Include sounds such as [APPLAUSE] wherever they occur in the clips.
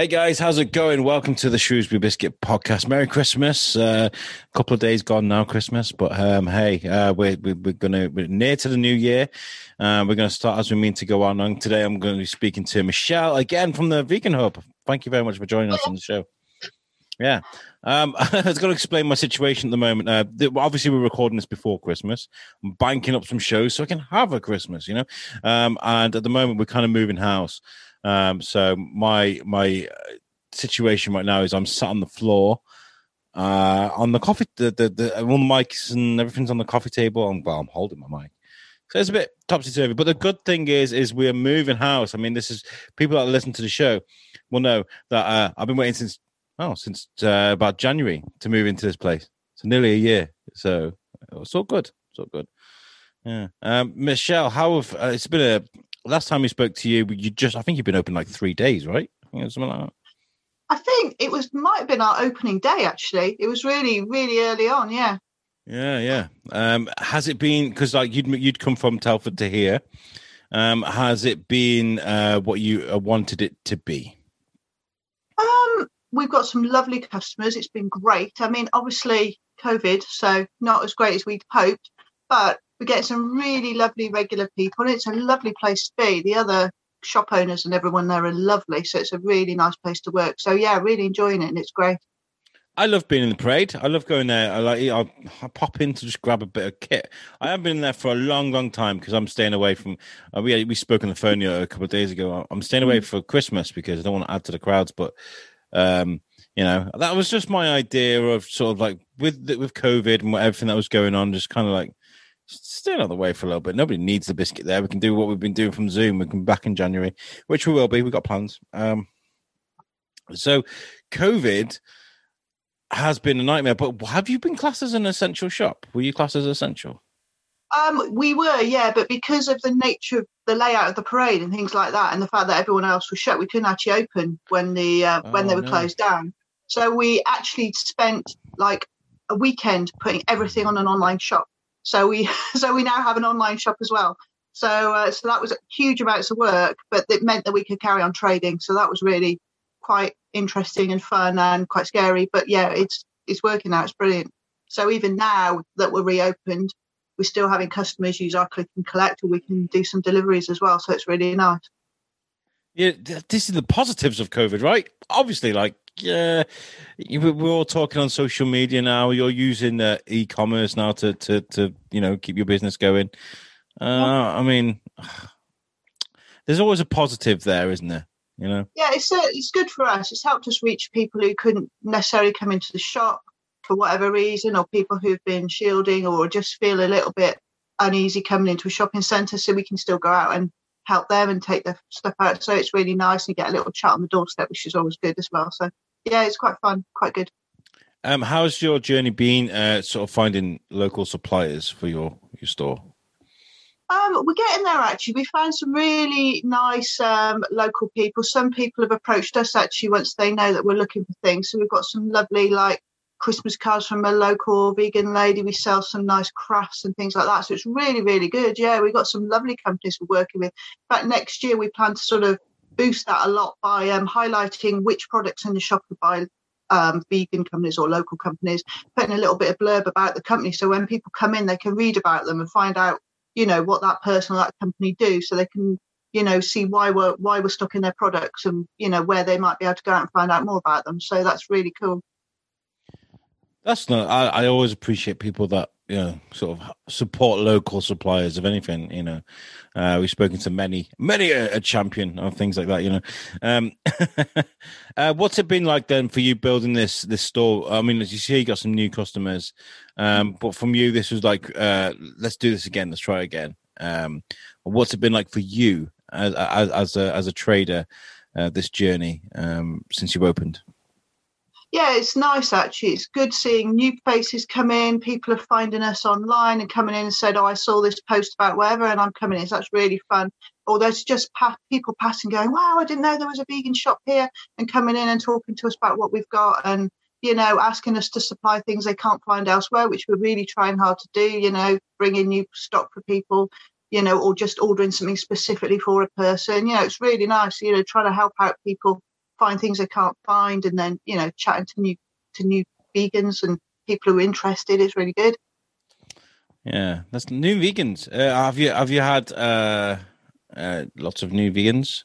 Hey guys, how's it going? Welcome to the Shrewsbury Biscuit podcast. Merry Christmas. Uh, a couple of days gone now, Christmas, but um, hey, uh, we're, we're, we're gonna we're near to the new year. Uh, we're gonna start as we mean to go on. And today, I'm going to be speaking to Michelle again from the Vegan Hub. Thank you very much for joining us on the show. Yeah, um, [LAUGHS] I was going to explain my situation at the moment. Uh, obviously, we're recording this before Christmas. I'm banking up some shows so I can have a Christmas, you know. Um, and at the moment, we're kind of moving house. Um, so my my uh, situation right now is I'm sat on the floor uh, on the coffee the, the the all the mics and everything's on the coffee table. I'm, well, I'm holding my mic. So it's a bit topsy turvy. But the good thing is, is we're moving house. I mean, this is people that listen to the show will know that uh, I've been waiting since oh since uh, about January to move into this place. So nearly a year. So it's all good. It's all good. Yeah. Um, Michelle, how have uh, it's been a last time we spoke to you, you just I think you've been open like three days, right? I something like that. I think it was might have been our opening day actually. It was really really early on, yeah. Yeah, yeah. Um, has it been because like you'd you'd come from Telford to here? Um, has it been uh, what you uh, wanted it to be? Um, we've got some lovely customers. It's been great. I mean, obviously COVID, so not as great as we'd hoped, but we get some really lovely regular people. It's a lovely place to be. The other shop owners and everyone there are lovely, so it's a really nice place to work. So yeah, really enjoying it, and it's great. I love being in the parade. I love going there. I like. I, I pop in to just grab a bit of kit. I haven't been there for a long, long time because I'm staying away from. Uh, we we spoke on the phone a couple of days ago. I'm staying away mm. for Christmas because I don't want to add to the crowds. But um, you know, that was just my idea of sort of like with with COVID and everything that was going on, just kind of like stay the way for a little bit. Nobody needs the biscuit there. We can do what we've been doing from Zoom. We can back in January, which we will be. We've got plans. Um, so, COVID has been a nightmare. But have you been classed as an essential shop? Were you classed as essential? Um, we were, yeah, but because of the nature of the layout of the parade and things like that, and the fact that everyone else was shut, we couldn't actually open when the uh, oh, when they were no. closed down. So we actually spent like a weekend putting everything on an online shop. So we [LAUGHS] so we now have an online shop as well. So uh, so that was huge amounts of work, but it meant that we could carry on trading. So that was really quite interesting and fun and quite scary. But yeah, it's it's working now. It's brilliant. So even now that we're reopened, we're still having customers use our click and collect, or we can do some deliveries as well. So it's really nice. Yeah, this is the positives of COVID, right? Obviously, like yeah, we're all talking on social media now. You're using uh, e-commerce now to to to you know keep your business going. Uh, I mean, there's always a positive there, isn't there? You know. Yeah, it's uh, it's good for us. It's helped us reach people who couldn't necessarily come into the shop for whatever reason, or people who've been shielding or just feel a little bit uneasy coming into a shopping centre. So we can still go out and help them and take their stuff out. So it's really nice and get a little chat on the doorstep, which is always good as well. So yeah, it's quite fun, quite good. Um, how's your journey been? Uh, sort of finding local suppliers for your your store. Um, we're getting there actually. We found some really nice um, local people. Some people have approached us actually once they know that we're looking for things. So we've got some lovely like Christmas cards from a local vegan lady. We sell some nice crafts and things like that. So it's really, really good. Yeah, we've got some lovely companies we're working with. In fact, next year we plan to sort of boost that a lot by um, highlighting which products in the shop are by um, vegan companies or local companies, putting a little bit of blurb about the company. So when people come in, they can read about them and find out, you know, what that person or that company do, so they can, you know, see why we're why we're stocking their products and you know where they might be able to go out and find out more about them. So that's really cool. That's not. I, I always appreciate people that you know sort of support local suppliers of anything. You know, uh, we've spoken to many, many a, a champion of things like that. You know, um, [LAUGHS] uh, what's it been like then for you building this this store? I mean, as you see, you got some new customers, um, but from you, this was like, uh, let's do this again. Let's try again. Um, what's it been like for you as as, as a as a trader? Uh, this journey um, since you opened yeah, it's nice actually. It's good seeing new faces come in. People are finding us online and coming in and said, "Oh, I saw this post about whatever," and I'm coming in. So that's really fun. Or there's just people passing, going, "Wow, I didn't know there was a vegan shop here," and coming in and talking to us about what we've got and you know asking us to supply things they can't find elsewhere, which we're really trying hard to do. You know, bringing new stock for people. You know, or just ordering something specifically for a person. You know, it's really nice. You know, trying to help out people find things I can't find, and then you know chatting to new to new vegans and people who are interested is really good. Yeah, that's new vegans. Uh, have you have you had uh, uh, lots of new vegans?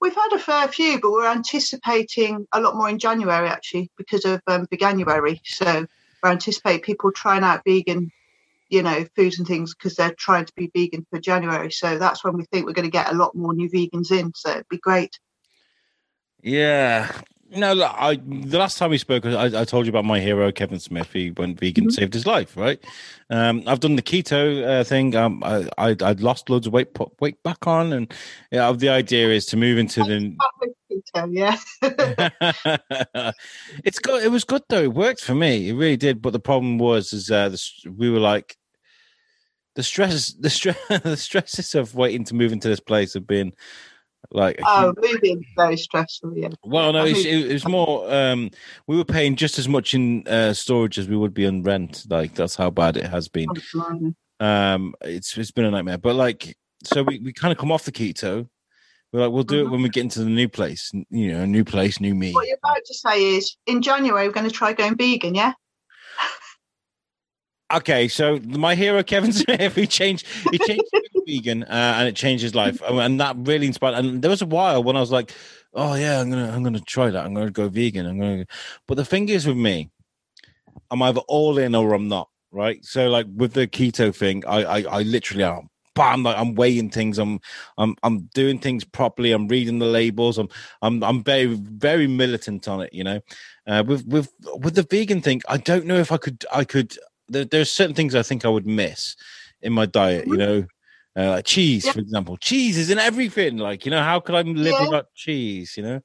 We've had a fair few, but we're anticipating a lot more in January actually because of um, Veganuary. So we're anticipating people trying out vegan, you know, foods and things because they're trying to be vegan for January. So that's when we think we're going to get a lot more new vegans in. So it'd be great. Yeah, no, look, I the last time we spoke, I, I, told you about my hero Kevin Smith. He went vegan, mm-hmm. saved his life. Right. Um, I've done the keto uh, thing. Um, I, I would lost loads of weight, put weight back on, and yeah, the idea is to move into the. [LAUGHS] Keto, yeah. [LAUGHS] it's good. It was good though. It worked for me. It really did. But the problem was, is uh, the, we were like, the stress, [LAUGHS] the stress, the stresses of waiting to move into this place have been like, oh, moving very stressful. Yeah. Well, no, it's, it, was more. Um, we were paying just as much in uh, storage as we would be on rent. Like that's how bad it has been. Um, it's it's been a nightmare. But like, so we, we kind of come off the keto. We're like, we'll do mm-hmm. it when we get into the new place. You know, new place, new me. What you're about to say is, in January, we're going to try going vegan. Yeah. Okay, so my hero Kevin Smith, [LAUGHS] he changed, he changed [LAUGHS] vegan, uh, and it changed his life, and that really inspired. And there was a while when I was like, "Oh yeah, I'm gonna, I'm gonna try that. I'm gonna go vegan. I'm gonna." But the thing is, with me, I'm either all in or I'm not. Right. So, like with the keto thing, I, I, I literally am. Bam! Like I'm weighing things. I'm, I'm, I'm doing things properly. I'm reading the labels. I'm, I'm, I'm very, very militant on it. You know, uh, with, with, with the vegan thing, I don't know if I could, I could there, there's certain things I think I would miss in my diet. You know, uh, like cheese, yeah. for example. Cheese is in everything. Like, you know, how could I live yeah. without cheese? You know,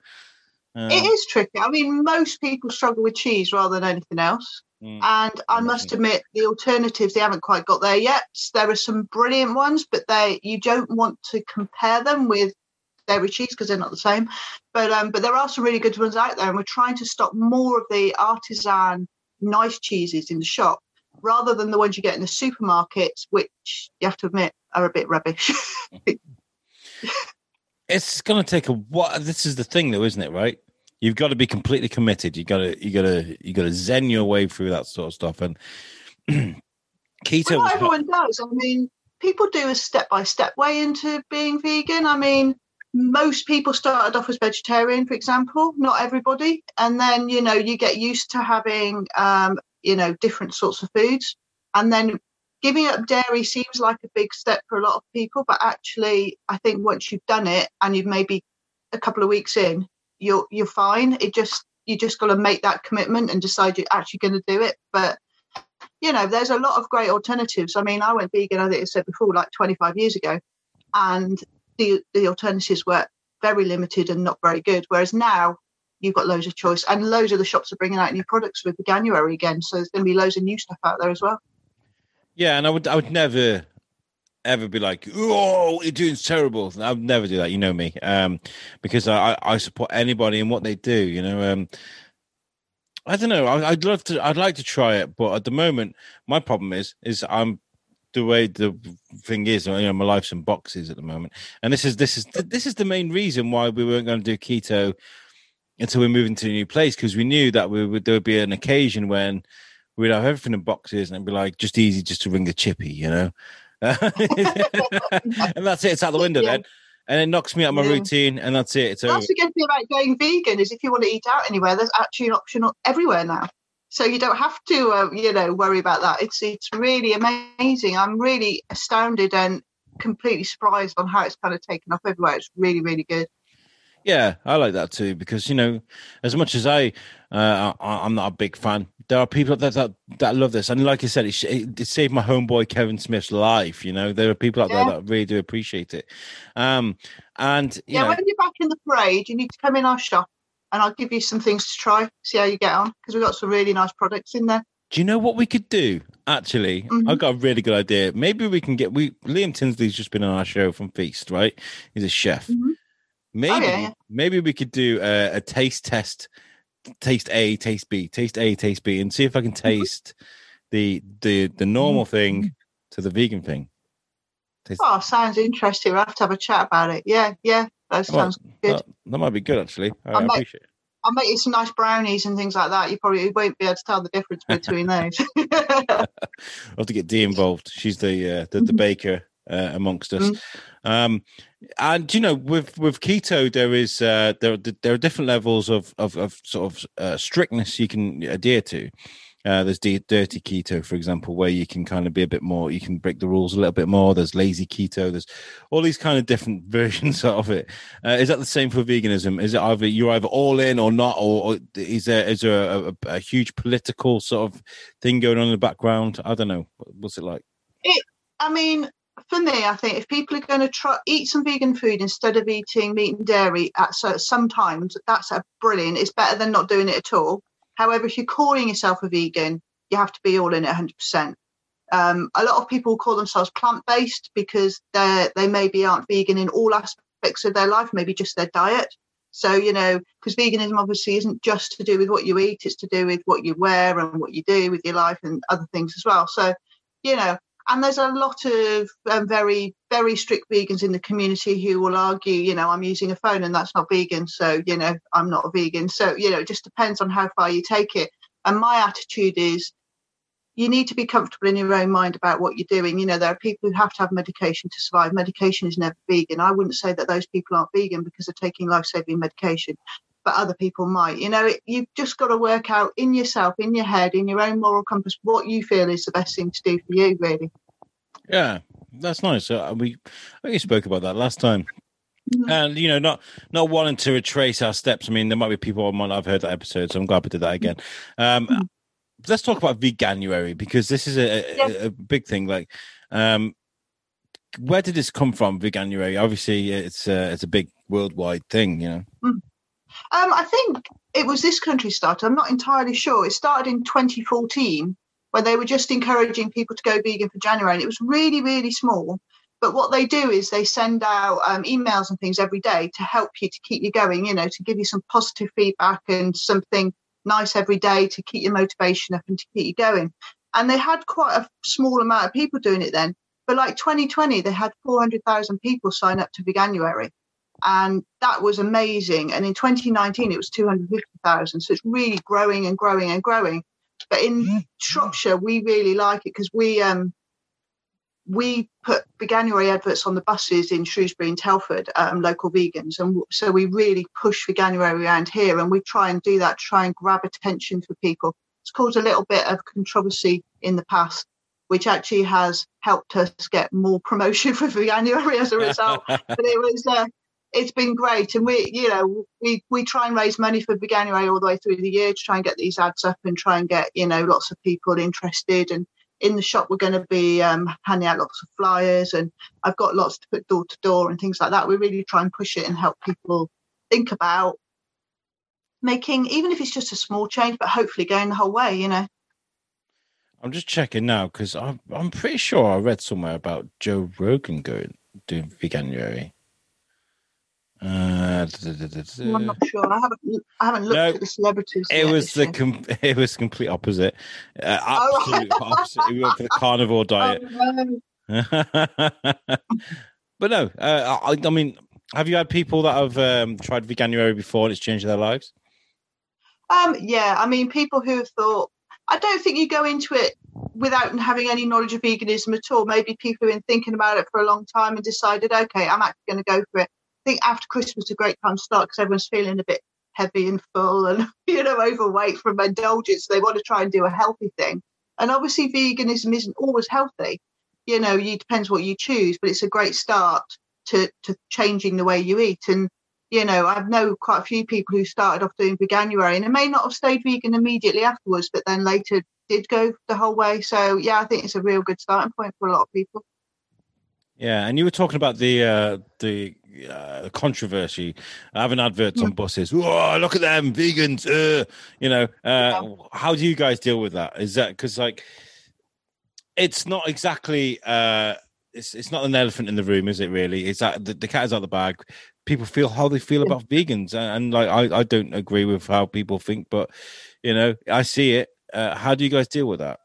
uh, it is tricky. I mean, most people struggle with cheese rather than anything else. Mm, and I must admit, the alternatives they haven't quite got there yet. There are some brilliant ones, but they you don't want to compare them with dairy cheese because they're not the same. But um, but there are some really good ones out there, and we're trying to stock more of the artisan nice cheeses in the shop rather than the ones you get in the supermarkets, which you have to admit are a bit rubbish. [LAUGHS] it's going to take a what? This is the thing, though, isn't it? Right? You've got to be completely committed. You got to, you got to, you got to zen your way through that sort of stuff. And [CLEARS THROAT] keto. Well, not everyone does. I mean, people do a step by step way into being vegan. I mean, most people started off as vegetarian, for example, not everybody. And then, you know, you get used to having um, you know, different sorts of foods. And then giving up dairy seems like a big step for a lot of people, but actually, I think once you've done it and you've maybe a couple of weeks in, you're you're fine. It just you just got to make that commitment and decide you're actually going to do it. But you know, there's a lot of great alternatives. I mean, I went vegan, I think I said before, like 25 years ago, and the the alternatives were very limited and not very good. Whereas now you've got loads of choice, and loads of the shops are bringing out new products with Veganuary again. So there's going to be loads of new stuff out there as well. Yeah, and I would I would never ever be like, "Oh, you're doing terrible." I would never do that. You know me, um, because I I support anybody and what they do. You know, um, I don't know. I, would love to. I'd like to try it, but at the moment, my problem is is I'm the way the thing is. You know, my life's in boxes at the moment, and this is this is this is the main reason why we weren't going to do keto until we moved into a new place because we knew that we would there would be an occasion when we'd have everything in boxes and it'd be like just easy just to ring the chippy, you know. [LAUGHS] and that's it. It's out the window yeah. then, and it knocks me out of my yeah. routine, and that's it. It's that's over. the good thing about going vegan is if you want to eat out anywhere, there's actually an option everywhere now, so you don't have to, uh, you know, worry about that. It's it's really amazing. I'm really astounded and completely surprised on how it's kind of taken off everywhere. It's really really good. Yeah, I like that too because you know, as much as I, uh, I am not a big fan. There are people that that, that love this, and like I said, it, it, saved my homeboy Kevin Smith's life. You know, there are people out yeah. there that really do appreciate it. Um, and yeah, know, when you're back in the parade, you need to come in our shop, and I'll give you some things to try, see how you get on, because we've got some really nice products in there. Do you know what we could do? Actually, mm-hmm. I've got a really good idea. Maybe we can get we Liam Tinsley's just been on our show from Feast, right? He's a chef. Mm-hmm. Maybe maybe we could do a, a, taste test, taste A, taste B, taste A, taste B, and see if I can mm-hmm. taste the the the normal thing mm-hmm. to the vegan thing. Taste- oh, sounds interesting. We'll have to have a chat about it. Yeah, yeah, That sounds good. That, that, might be good actually. I, I, appreciate it. I'll make you some nice brownies and things like that. You probably won't be able to tell the difference [LAUGHS] between those. I'll have to get Dee involved. She's the uh, the, the mm-hmm. baker uh, amongst us. Mm-hmm. Um, and you know, with with keto, there is uh, there there are different levels of of, of sort of uh, strictness you can adhere to. Uh, there's dirty keto, for example, where you can kind of be a bit more, you can break the rules a little bit more. There's lazy keto. There's all these kind of different [LAUGHS] versions of it. Uh, is that the same for veganism? Is it either you're either all in or not, or, or is there is there a, a, a, huge political sort of thing going on in the background? I don't know. What's it like? It, I mean, for me, I think if people are going to try eat some vegan food instead of eating meat and dairy at so sometimes that's a brilliant. It's better than not doing it at all. However, if you're calling yourself a vegan, you have to be all in it 100%. Um, a lot of people call themselves plant based because they they maybe aren't vegan in all aspects of their life, maybe just their diet. So you know, because veganism obviously isn't just to do with what you eat; it's to do with what you wear and what you do with your life and other things as well. So you know, and there's a lot of um, very very strict vegans in the community who will argue you know i'm using a phone and that's not vegan so you know i'm not a vegan. So you know it just depends on how far you take it. And my attitude is you need to be comfortable in your own mind about what you're doing. You know there are people who have to have medication to survive. Medication is never vegan. I wouldn't say that those people aren't vegan because they're taking life-saving medication but other people might. You know, it, you've just got to work out in yourself, in your head, in your own moral compass, what you feel is the best thing to do for you, really. Yeah, that's nice. Uh, we, I think you spoke about that last time. Mm-hmm. And you know, not not wanting to retrace our steps. I mean, there might be people who might not have heard that episode, so I'm glad we did that again. Um, mm-hmm. Let's talk about Veganuary because this is a, yes. a, a big thing. Like, um, where did this come from? Veganuary. Obviously, it's a, it's a big worldwide thing. You know. Mm. Um, I think it was this country started. I'm not entirely sure. It started in 2014 when they were just encouraging people to go vegan for January. And it was really, really small. But what they do is they send out um, emails and things every day to help you to keep you going, you know, to give you some positive feedback and something nice every day to keep your motivation up and to keep you going. And they had quite a small amount of people doing it then. But like 2020, they had 400,000 people sign up to Veganuary and that was amazing. And in 2019, it was 250,000. So it's really growing and growing and growing. But in. Shropshire, we really like it because we um, we put Veganuary adverts on the buses in Shrewsbury and Telford, um, local vegans, and so we really push Veganuary around here, and we try and do that, try and grab attention for people. It's caused a little bit of controversy in the past, which actually has helped us get more promotion [LAUGHS] for Veganuary as a result. [LAUGHS] but it was uh, it's been great. And we, you know, we, we try and raise money for Veganuary all the way through the year to try and get these ads up and try and get, you know, lots of people interested. And in the shop, we're going to be um, handing out lots of flyers and I've got lots to put door to door and things like that. We really try and push it and help people think about making, even if it's just a small change, but hopefully going the whole way, you know. I'm just checking now because I'm, I'm pretty sure I read somewhere about Joe Rogan going doing Veganuary. Uh, I'm not sure. I haven't. I haven't looked no, at the celebrities. It was the com- it was complete opposite. Uh, [LAUGHS] absolute oh, opposite. We went for the carnivore oh, diet. [LAUGHS] Oh, no. [LAUGHS] but no, uh, I, I, mean, have you had people that have um, tried Veganuary before and it's changed their lives? Um, yeah, I mean, people who have thought. I don't think you go into it without having any knowledge of veganism at all. Maybe people have been thinking about it for a long time and decided, okay, I'm actually going to go for it think after Christmas is a great time to start because everyone's feeling a bit heavy and full and [LAUGHS] you know overweight from indulgence. They want to try and do a healthy thing, and obviously veganism isn't always healthy. You know, it depends what you choose, but it's a great start to to changing the way you eat. And you know, I've know quite a few people who started off doing Veganuary and they may not have stayed vegan immediately afterwards, but then later did go the whole way. So yeah, I think it's a real good starting point for a lot of people. Yeah, and you were talking about the uh, the uh, controversy having adverts on buses. Oh, look at them vegans. Uh, you know, uh, yeah. how do you guys deal with that? Is that because like it's not exactly uh, it's it's not an elephant in the room, is it? Really, is that the, the cat is out of the bag. People feel how they feel about vegans, and, and like I, I don't agree with how people think, but you know, I see it. Uh, how do you guys deal with that?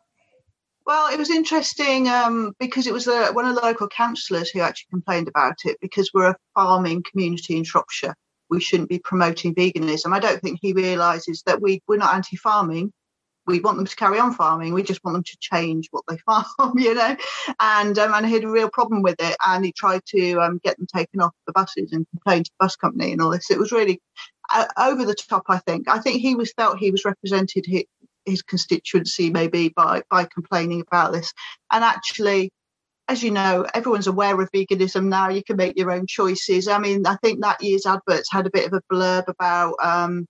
Well, it was interesting um, because it was uh, one of the local councillors who actually complained about it because we're a farming community in Shropshire. We shouldn't be promoting veganism. I don't think he realises that we, we're not anti farming. We want them to carry on farming. We just want them to change what they [LAUGHS] farm, you know. And um, and he had a real problem with it, and he tried to um, get them taken off the buses and complain to the bus company and all this. It was really uh, over the top. I think. I think he was felt he was represented his constituency maybe by by complaining about this. And actually as you know everyone's aware of veganism now. You can make your own choices. I mean i think that year's adverts had a bit of a blurb about um,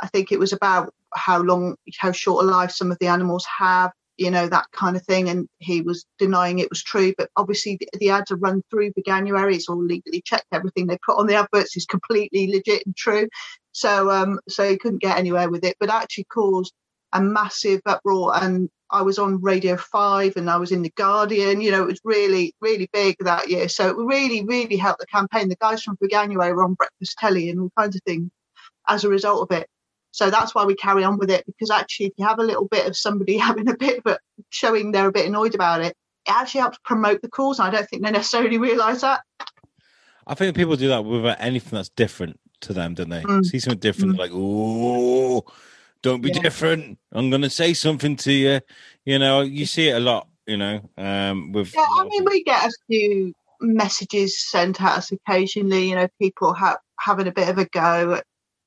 i think it was about how long how short a life some of the animals have you know that kind of thing. And he was denying it was true. But obviously the, the ads are run through Veganuary it's all legally checked. Everything they put on the adverts is completely legit and true. So um so he couldn't get anywhere with it. But actually caused a massive uproar and I was on Radio 5 and I was in The Guardian. You know, it was really, really big that year. So it really, really helped the campaign. The guys from Veganuary were on breakfast telly and all kinds of things as a result of it. So that's why we carry on with it because actually, if you have a little bit of somebody [LAUGHS] having a bit of it, showing they're a bit annoyed about it, it actually helps promote the cause. And I don't think they necessarily [LAUGHS] realise that. I think people do that with anything that's different to them, don't they? Mm. See something different, mm. like, oh, don't be yeah. different. I'm going to say something to you. You know, you see it a lot. You know, um, with yeah. I mean, we get a few messages sent at us occasionally. You know, people have having a bit of a go,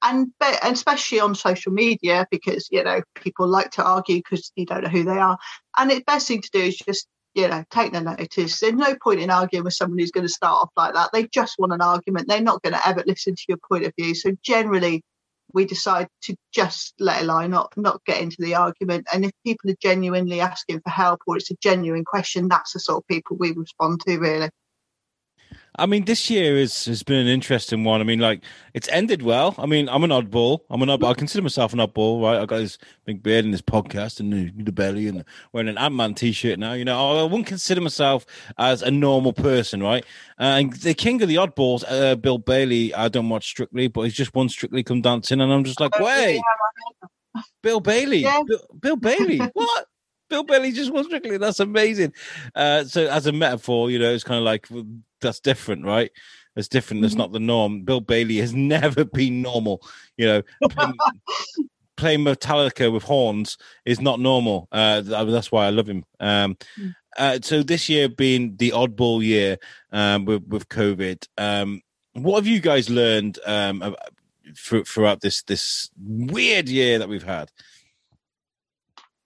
and but and especially on social media because you know people like to argue because you don't know who they are. And the best thing to do is just you know, take the notice. There's no point in arguing with someone who's going to start off like that. They just want an argument. They're not going to ever listen to your point of view. So generally, we decide to just let it lie, not not get into the argument. And if people are genuinely asking for help or it's a genuine question, that's the sort of people we respond to, really. I mean, this year is, has been an interesting one. I mean, like it's ended well. I mean, I'm an oddball. I'm an oddball. I consider myself an oddball, right? I got this big beard and this podcast and the, the belly and wearing an Ant Man t-shirt now. You know, I wouldn't consider myself as a normal person, right? Uh, and the king of the oddballs, uh, Bill Bailey. I don't watch Strictly, but he's just won Strictly Come Dancing, and I'm just like, oh, wait, Bill Bailey, yeah. Bill, Bill Bailey, [LAUGHS] what? Bill Bailey just won Strictly. That's amazing. Uh, so, as a metaphor, you know, it's kind of like that's different, right? That's different. That's mm-hmm. not the norm. Bill Bailey has [LAUGHS] never been normal. You know, playing, [LAUGHS] playing Metallica with horns is not normal. Uh, that's why I love him. Um, mm. uh, so this year being the oddball year um, with with COVID, um, what have you guys learned um, throughout this this weird year that we've had?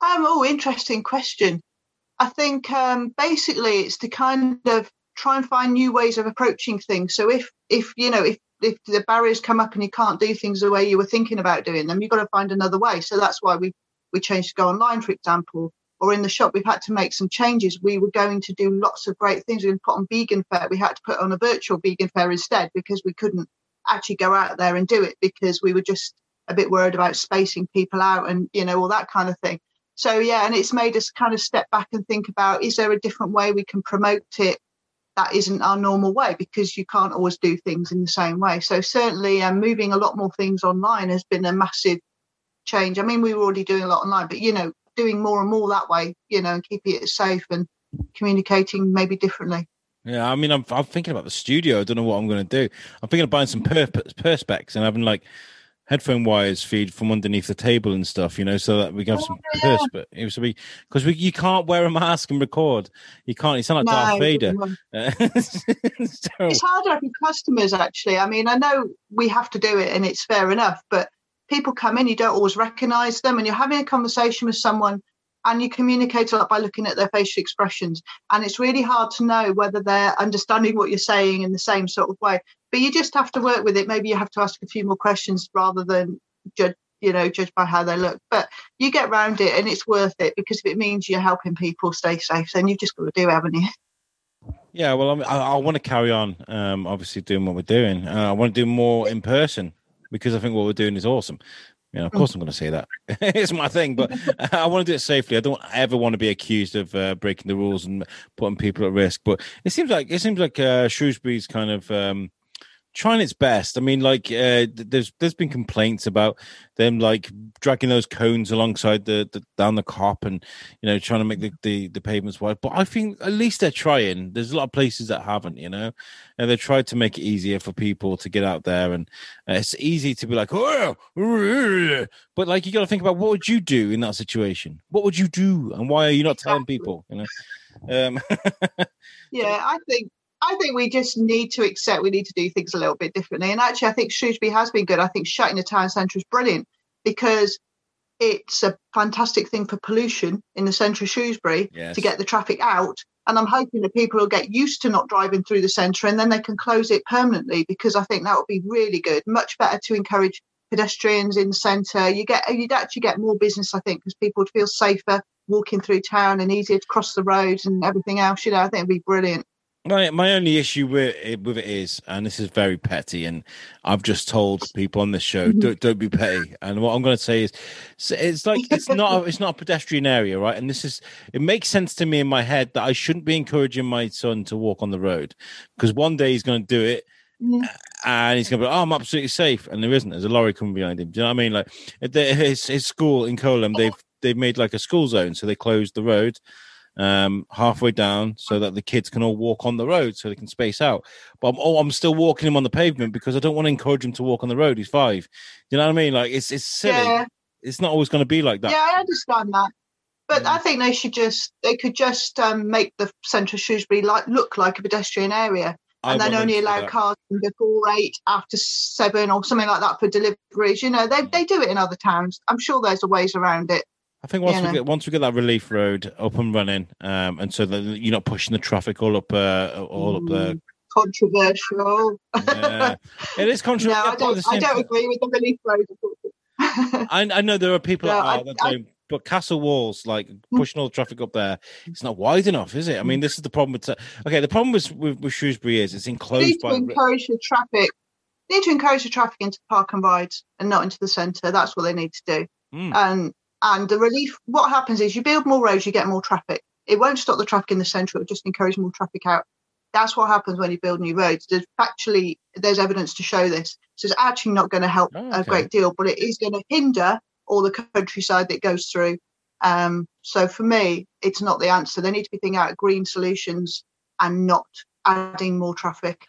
Um, oh, interesting question. I think um, basically it's to kind of try and find new ways of approaching things. So if if you know if if the barriers come up and you can't do things the way you were thinking about doing them, you've got to find another way. So that's why we we changed to go online, for example, or in the shop we've had to make some changes. We were going to do lots of great things. We put on vegan fair. We had to put on a virtual vegan fair instead because we couldn't actually go out there and do it because we were just a bit worried about spacing people out and you know all that kind of thing. So yeah, and it's made us kind of step back and think about is there a different way we can promote it that isn't our normal way because you can't always do things in the same way. So certainly, um, moving a lot more things online has been a massive change. I mean, we were already doing a lot online, but you know, doing more and more that way, you know, and keeping it safe and communicating maybe differently. Yeah, I mean, I'm I'm thinking about the studio. I don't know what I'm going to do. I'm thinking of buying some per- perspex and having like headphone wires feed from underneath the table and stuff, you know, so that we can have oh, some oh, yeah. But it was be because we you can't wear a mask and record. You can't. You sound like no, Darth Vader. [LAUGHS] it's, it's harder for customers actually. I mean, I know we have to do it, and it's fair enough. But people come in, you don't always recognise them, and you're having a conversation with someone and you communicate a lot by looking at their facial expressions. And it's really hard to know whether they're understanding what you're saying in the same sort of way. But you just have to work with it. Maybe you have to ask a few more questions rather than judge, you know, judge by how they look. But you get round it, and it's worth it because if it means you're helping people stay safe, then you've just got to do it, haven't you? Yeah, well, I, I, I want to carry on, um, obviously doing what we're doing. Uh, I want to do more in person because I think what we're doing is awesome. You know, of course, I'm going to say that. [LAUGHS] it's my thing, but [LAUGHS] I want to do it safely. I don't ever want to be accused of uh, breaking the rules and putting people at risk. But it seems like it seems like uh, Shrewsbury's kind of um, trying its best. I mean, like uh, there's there's been complaints about them like dragging those cones alongside the, the down the cop and you know trying to make the, the, the pavements wide. But I think at least they're trying. There's a lot of places that haven't, you know, and they tried to make it easier for people to get out there. And uh, it's easy to be like, oh, but like you got to think about what would you do in that situation? What would you do, and why are you not telling people? You know. Um, [LAUGHS] yeah, I think I think we just need to accept we need to do things a little bit differently. And actually, I think Shrewsbury has been good. I think shutting the town centre is brilliant because it's a fantastic thing for pollution in the centre of Shrewsbury yes. to get the traffic out. And I'm hoping that people will get used to not driving through the centre and then they can close it permanently because I think that would be really good. Much better to encourage pedestrians in the centre. You get you'd actually get more business, I think, because people would feel safer walking through town and easier to cross the roads and everything else. You know, I think it'd be brilliant. My my only issue with it, with it is, and this is very petty, and I've just told people on this show, mm-hmm. don't don't be petty. And what I'm going to say is, it's like it's not a, it's not a pedestrian area, right? And this is it makes sense to me in my head that I shouldn't be encouraging my son to walk on the road because one day he's going to do it. Mm-hmm. And he's going to be, like, oh, I'm absolutely safe, and there isn't. There's a lorry coming behind him. Do you know what I mean? Like his his school in Coleham, they've they've made like a school zone, so they closed the road um, halfway down so that the kids can all walk on the road so they can space out. But I'm, oh, I'm still walking him on the pavement because I don't want to encourage him to walk on the road. He's five. You know what I mean? Like it's it's silly. Yeah. It's not always going to be like that. Yeah, I understand that. But mm. I think they should just they could just um, make the centre of Shrewsbury like look like a pedestrian area. And I then only allow cars before eight, after seven, or something like that for deliveries. You know, they mm. they do it in other towns. I'm sure there's a ways around it. I think once yeah, we get once we get that relief road up and running, um, and so that you're not pushing the traffic all up, uh, all up there. Controversial. yeah. It is [LAUGHS] controversial. no, I don't, I don't agree with the relief road. I, I know there are people [LAUGHS] no, that are, that I, but castle walls, like hmm. pushing all the traffic up there, it's not wide enough, is it? I mean, this is the problem with. Okay, the problem with, with, with Shrewsbury is it's enclosed need to by. encourage the traffic. They need to encourage the traffic into park and rides and not into the centre. That's what they need to do. Mm. And and the relief, what happens is you build more roads, you get more traffic. It won't stop the traffic in the centre, it'll just encourage more traffic out. That's what happens when you build new roads. There's actually there's evidence to show this. So it's actually not going to help oh, okay. a great deal, but it is going to hinder all the countryside that goes through. Um, so for me, it's not the answer. They need to be thinking out green solutions and not adding more traffic.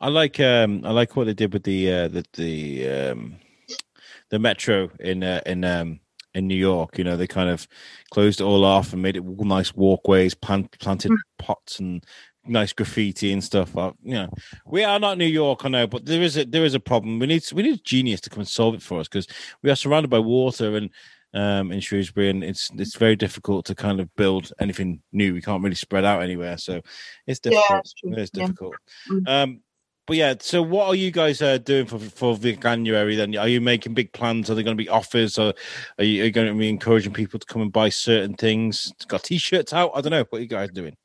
I like um, I like what they did with the uh, the the um, the metro in uh, in um, in New York. You know, they kind of closed it all off and made it nice walkways, plant, planted mm. pots and nice graffiti and stuff. Uh, you know, we are not New York, I know, but there is a there is a problem. We need we need a genius to come and solve it for us because we are surrounded by water and um in Shrewsbury and it's it's very difficult to kind of build anything new. We can't really spread out anywhere, so it's difficult. Yeah, it's difficult. Yeah. Mm. Um, but yeah, so what are you guys uh, doing for for January? Then are you making big plans? Are there going to be offers, or are you, are you, going to be encouraging people to come and buy certain things? Got t-shirts out? I don't know. What are you guys doing?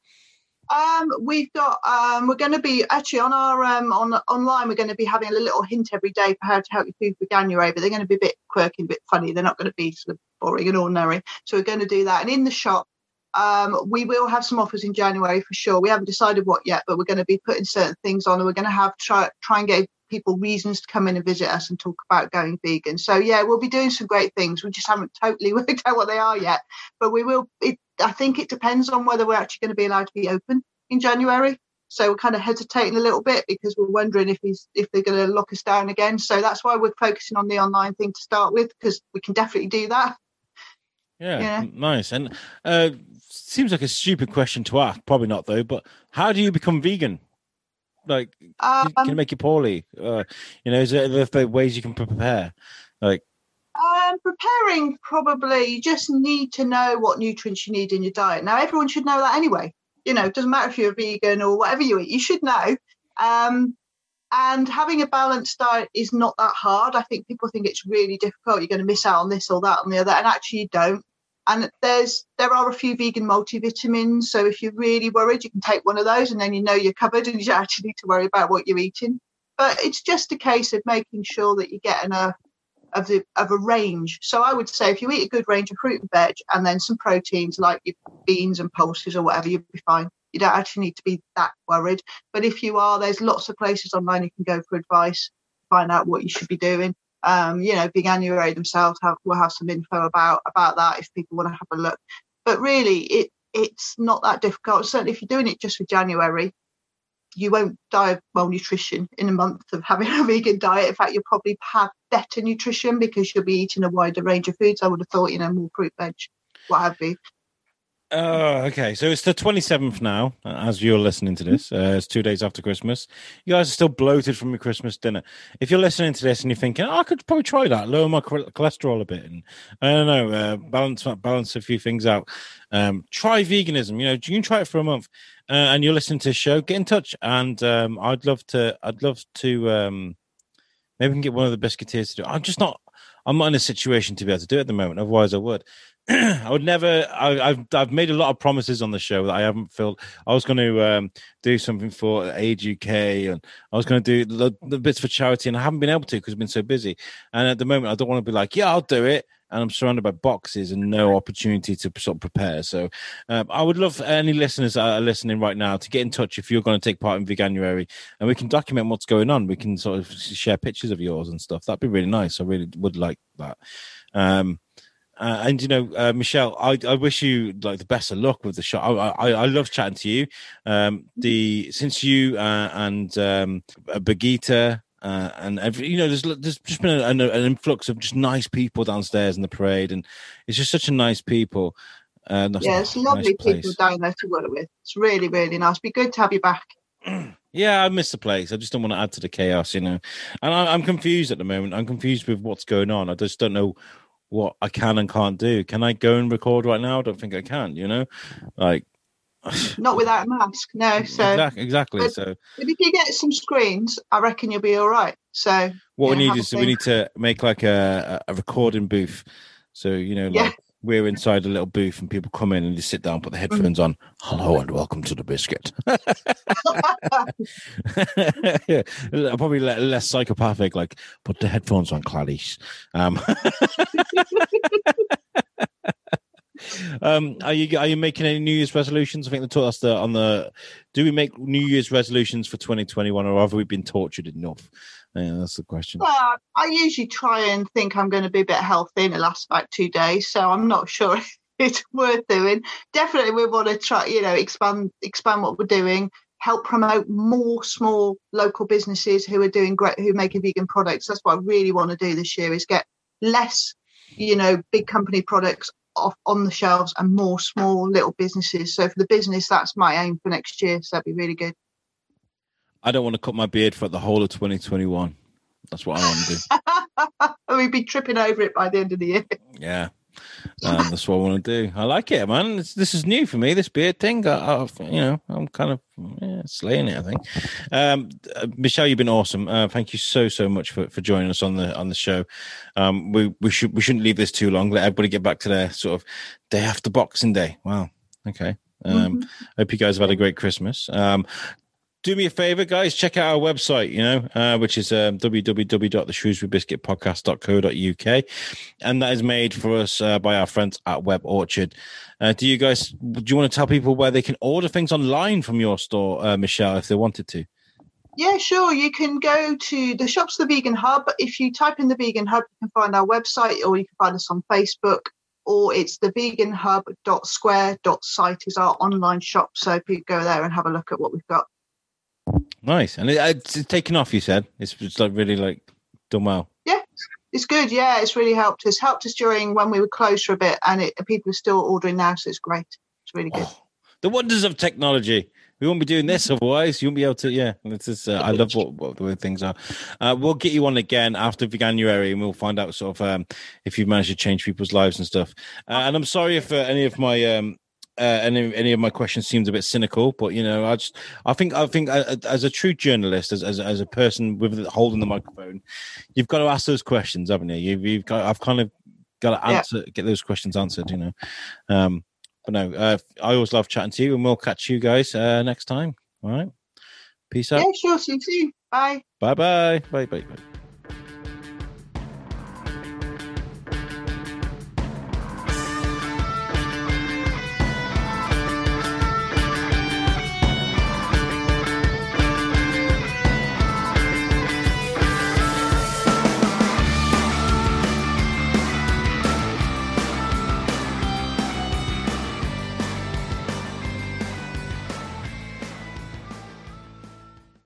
Um, we've got um, we're going to be actually on our um on online. We're going to be having a little hint every day for how to help you food for January, but they're going to be a bit quirky, a bit funny. They're not going to be sort of boring and ordinary. So we're going to do that. And in the shop, um, we will have some offers in January for sure. We haven't decided what yet, but we're going to be putting certain things on, and we're going to have try try and get people reasons to come in and visit us and talk about going vegan. So yeah, we'll be doing some great things. We just haven't totally [LAUGHS] worked out what they are yet, but we will. It, I think it depends on whether we're actually going to be allowed to be open in January. So we're kind of hesitating a little bit because we're wondering if he's if they're going to lock us down again. So that's why we're focusing on the online thing to start with because we can definitely do that. Yeah, yeah. nice. And uh, seems like a stupid question to ask. Probably not though. But how do you become vegan? Like, um, can it make you poorly? Uh, you know, is there, there ways you can prepare? Like, um, preparing probably you just need to know what nutrients you need in your diet. Now, everyone should know that anyway. You know, it doesn't matter if you're a vegan or whatever you eat, you should know. Um, and having a balanced diet is not that hard. I think people think it's really difficult. You're going to miss out on this or that and the other, and actually you don't. And there's there are a few vegan multivitamins. So if you're really worried, you can take one of those and then you know you're covered and you don't actually need to worry about what you're eating. But it's just a case of making sure that you get enough of the of a range. So I would say if you eat a good range of fruit and veg and then some proteins like your beans and pulses or whatever, you'll be fine. You don't actually need to be that worried. But if you are, there's lots of places online you can go for advice, find out what you should be doing. Um, you know, Veganuary themselves have, will have some info about about that if people want to have a look. But really, it it's not that difficult. Certainly, if you're doing it just for January, you won't die of malnutrition in a month of having [LAUGHS] a vegan diet. In fact, you'll probably have better nutrition because you'll be eating a wider range of foods. I would have thought, you know, more fruit, veg, what have you. Oh, okay. So it's the 27th now, as you're listening to this. Uh, it's two days after Christmas. You guys are still bloated from your Christmas dinner. If you're listening to this and you're thinking, oh, I could probably try that, lower my cholesterol a bit, and I don't know, uh, balance balance a few things out. Um, try veganism. You know, you can try it for a month, uh, and you're listening to the show. Get in touch, and um, I'd love to. I'd love to. Um, maybe we can get one of the biscuiteers to do. It. I'm just not. I'm not in a situation to be able to do it at the moment. Otherwise, I would. [CLEARS THROAT] I would never. I, have I've made a lot of promises on the show that I haven't filled. I was going to um, do something for Age UK, and I was going to do the, the, bits for charity, and I haven't been able to because I've been so busy. And at the moment, I don't want to be like, yeah, I'll do it, and I'm surrounded by boxes and no opportunity to sort of prepare. So, um, I would love any listeners that are listening right now to get in touch if you're going to take part in Veganuary, and we can document what's going on. We can sort of share pictures of yours and stuff. That'd be really nice. I really would like that. Um, uh, and you know, uh, Michelle, I, I wish you like the best of luck with the show. I I, I love chatting to you. Um, the since you uh, and um, Bagita uh, and every, you know, there's there's just been an, an, influx of just nice people downstairs in the parade, and it's just such a nice people. Uh, yeah, it's lovely nice people down there to work with. It's really really nice. Be good to have you back. [CLEARS THROAT] Yeah, I miss the place. I just don't want to add to the chaos, you know. And I, I'm confused at the moment. I'm confused with what's going on. I just don't know what I can and can't do. Can I go and record right now? I don't think I can. You know, like [SIGHS] not without a mask. No, so exactly. exactly. But, so but if you get some screens, I reckon you'll be all right. So what we need is we need to make like a, a recording booth. So you know, like yeah we're inside a little booth and people come in and just sit down, put the headphones on. Hello and welcome to the biscuit. [LAUGHS] yeah, probably less psychopathic, like put the headphones on, Clarice. Um, [LAUGHS] um, are you are you making any New Year's resolutions? I think the that's the on the. Do we make New Year's resolutions for 2021, or have we been tortured enough? Yeah, that's the question. Well, I usually try and think I'm going to be a bit healthy in the last about two days, so I'm not sure [LAUGHS] it's worth doing. Definitely, we want to try, you know, expand expand what we're doing, help promote more small local businesses who are doing great, who making vegan products. That's what I really want to do this year: is get less, you know, big company products off on the shelves and more small little businesses. So for the business, that's my aim for next year. So that'd be really good. I don't want to cut my beard for the whole of 2021. That's what I want to do. [LAUGHS] We'd be tripping over it by the end of the year. Yeah. Um, that's what I want to do. I like it, man. It's, this is new for me. This beard thing, I, I, you know, I'm kind of yeah, slaying it. I think. Um, uh, Michelle, you've been awesome. Uh, thank you so so much for, for joining us on the on the show. Um, we we should we shouldn't leave this too long. Let everybody get back to their sort of day after Boxing Day. Wow. Okay. Um, mm-hmm. Hope you guys have had a great Christmas. Um, do me a favor, guys. Check out our website, you know, uh, which is um, www.theshrewsburybiscuitpodcast.co.uk. And that is made for us uh, by our friends at Web Orchard. Uh, do you guys, do you want to tell people where they can order things online from your store, uh, Michelle, if they wanted to? Yeah, sure. You can go to the shops, the Vegan Hub. If you type in the Vegan Hub, you can find our website or you can find us on Facebook or it's the veganhub.square.site is our online shop. So people go there and have a look at what we've got. Nice, and it, it's, it's taken off. You said it's just like really like done well. Yeah, it's good. Yeah, it's really helped us. Helped us during when we were closed for a bit, and it, people are still ordering now, so it's great. It's really good. Oh, the wonders of technology. We won't be doing this otherwise. You won't be able to. Yeah, this is. Uh, I love what, what the way things are. Uh, we'll get you on again after January, and we'll find out sort of um, if you've managed to change people's lives and stuff. Uh, and I'm sorry if uh, any of my um, uh, any any of my questions seems a bit cynical, but you know, I just I think I think uh, as a true journalist, as, as as a person with holding the microphone, you've got to ask those questions, haven't you? You've, you've got I've kind of got to answer yeah. get those questions answered, you know. Um, but no, uh, I always love chatting to you, and we'll catch you guys uh, next time. All right, peace out. Yeah, sure. See you soon. Bye. Bye. Bye. Bye. Bye. Bye.